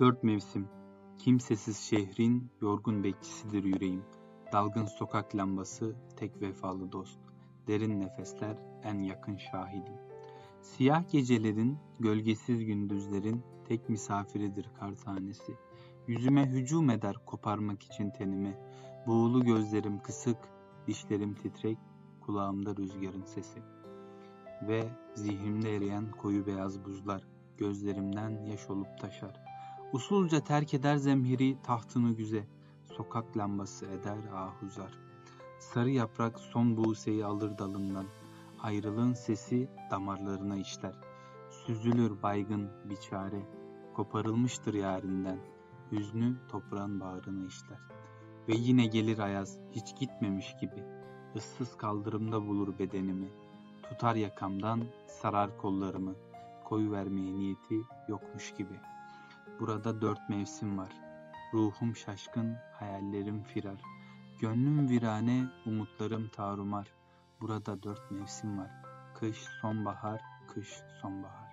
Dört mevsim, kimsesiz şehrin yorgun bekçisidir yüreğim. Dalgın sokak lambası, tek vefalı dost. Derin nefesler, en yakın şahidim. Siyah gecelerin, gölgesiz gündüzlerin tek misafiridir kar tanesi. Yüzüme hücum eder koparmak için tenimi. Buğulu gözlerim kısık, dişlerim titrek, kulağımda rüzgarın sesi. Ve zihnimde eriyen koyu beyaz buzlar, gözlerimden yaş olup taşar. Usulca terk eder zemheri tahtını güze, sokak lambası eder ahuzar. Sarı yaprak son buğseyi alır dalından, ayrılığın sesi damarlarına işler. Süzülür baygın biçare, koparılmıştır yarinden, hüznü toprağın bağrına işler. Ve yine gelir ayaz, hiç gitmemiş gibi, ıssız kaldırımda bulur bedenimi, tutar yakamdan, sarar kollarımı, koyu vermeye niyeti yokmuş gibi.'' Burada dört mevsim var. Ruhum şaşkın, hayallerim firar. Gönlüm virane, umutlarım tarumar. Burada dört mevsim var. Kış, sonbahar, kış, sonbahar.